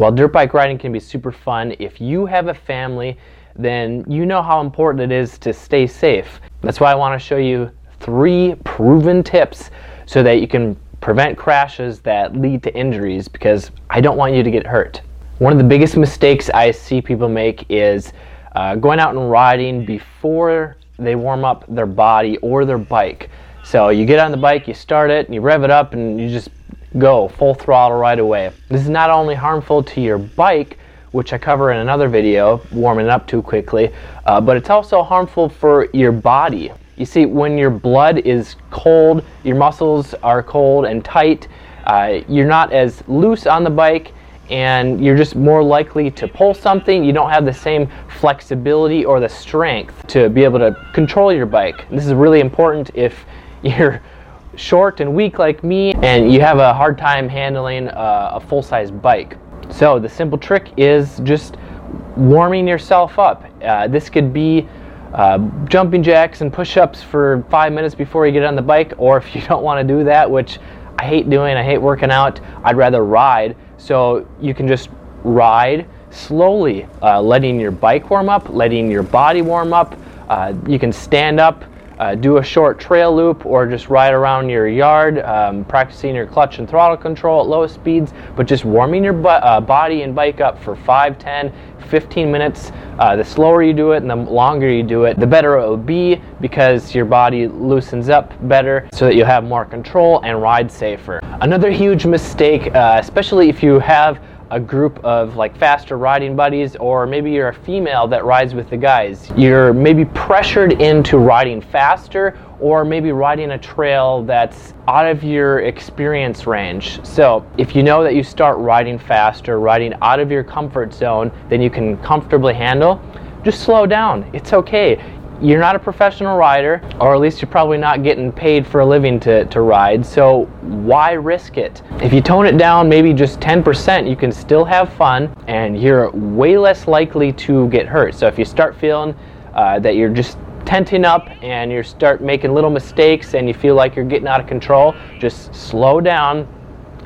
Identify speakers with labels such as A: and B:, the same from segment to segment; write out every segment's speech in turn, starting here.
A: While dirt bike riding can be super fun, if you have a family, then you know how important it is to stay safe. That's why I want to show you three proven tips so that you can prevent crashes that lead to injuries because I don't want you to get hurt. One of the biggest mistakes I see people make is uh, going out and riding before they warm up their body or their bike. So you get on the bike, you start it, and you rev it up, and you just go full throttle right away. This is not only harmful to your bike, which I cover in another video, warming up too quickly, uh, but it's also harmful for your body. You see, when your blood is cold, your muscles are cold and tight, uh, you're not as loose on the bike, and you're just more likely to pull something. You don't have the same flexibility or the strength to be able to control your bike. This is really important if you're short and weak like me and you have a hard time handling uh, a full-size bike. So the simple trick is just warming yourself up. Uh, this could be uh, jumping jacks and push-ups for five minutes before you get on the bike or if you don't want to do that which I hate doing I hate working out I'd rather ride so you can just ride slowly, uh, letting your bike warm up, letting your body warm up. Uh, you can stand up, uh, do a short trail loop, or just ride around your yard, um, practicing your clutch and throttle control at low speeds, but just warming your uh, body and bike up for 5, 10, 15 minutes. Uh, the slower you do it and the longer you do it, the better it will be because your body loosens up better so that you'll have more control and ride safer. Another huge mistake, uh, especially if you have a group of like faster riding buddies or maybe you're a female that rides with the guys. You're maybe pressured into riding faster or maybe riding a trail that's out of your experience range. So if you know that you start riding faster, riding out of your comfort zone, then you can comfortably handle, just slow down. It's okay you're not a professional rider, or at least you're probably not getting paid for a living to, to ride, so why risk it? If you tone it down maybe just 10%, you can still have fun and you're way less likely to get hurt. So if you start feeling uh, that you're just tenting up and you start making little mistakes and you feel like you're getting out of control, just slow down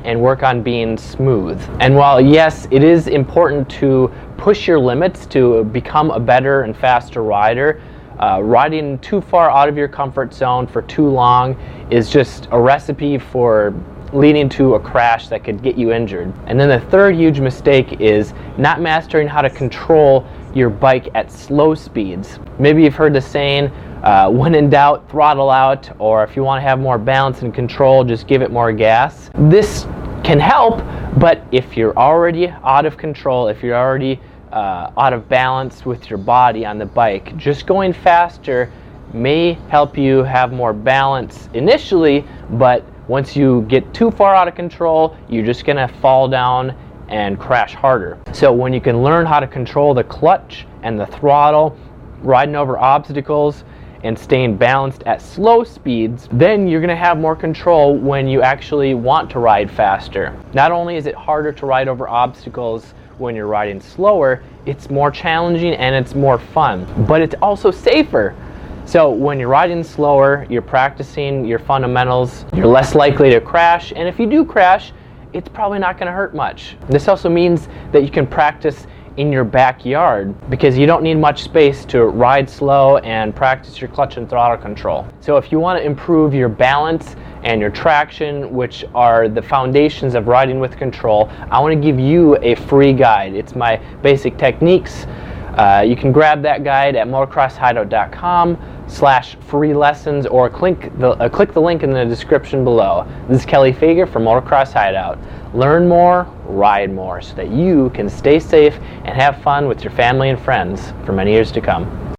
A: and work on being smooth. And while yes, it is important to push your limits to become a better and faster rider, uh, riding too far out of your comfort zone for too long is just a recipe for leading to a crash that could get you injured. And then the third huge mistake is not mastering how to control your bike at slow speeds. Maybe you've heard the saying, uh, when in doubt, throttle out, or if you want to have more balance and control, just give it more gas. This can help, but if you're already out of control, if you're already uh, out of balance with your body on the bike. Just going faster may help you have more balance initially, but once you get too far out of control, you're just to fall down and crash harder. So when you can learn how to control the clutch and the throttle, riding over obstacles, and staying balanced at slow speeds, then you're gonna have more control when you actually want to ride faster. Not only is it harder to ride over obstacles when you're riding slower, it's more challenging and it's more fun, but it's also safer. So when you're riding slower, you're practicing your fundamentals, you're less likely to crash, and if you do crash, it's probably not going to hurt much. This also means that you can practice in your backyard because you don't need much space to ride slow and practice your clutch and throttle control. So if you want to improve your balance and your traction, which are the foundations of riding with control, I want to give you a free guide. It's my basic techniques. Uh, you can grab that guide at motocrosshideout.com slash free lessons or click the, uh, click the link in the description below. This is Kelley Fager from Motocross Hideout. Learn more, ride more so that you can stay safe and have fun with your family and friends for many years to come.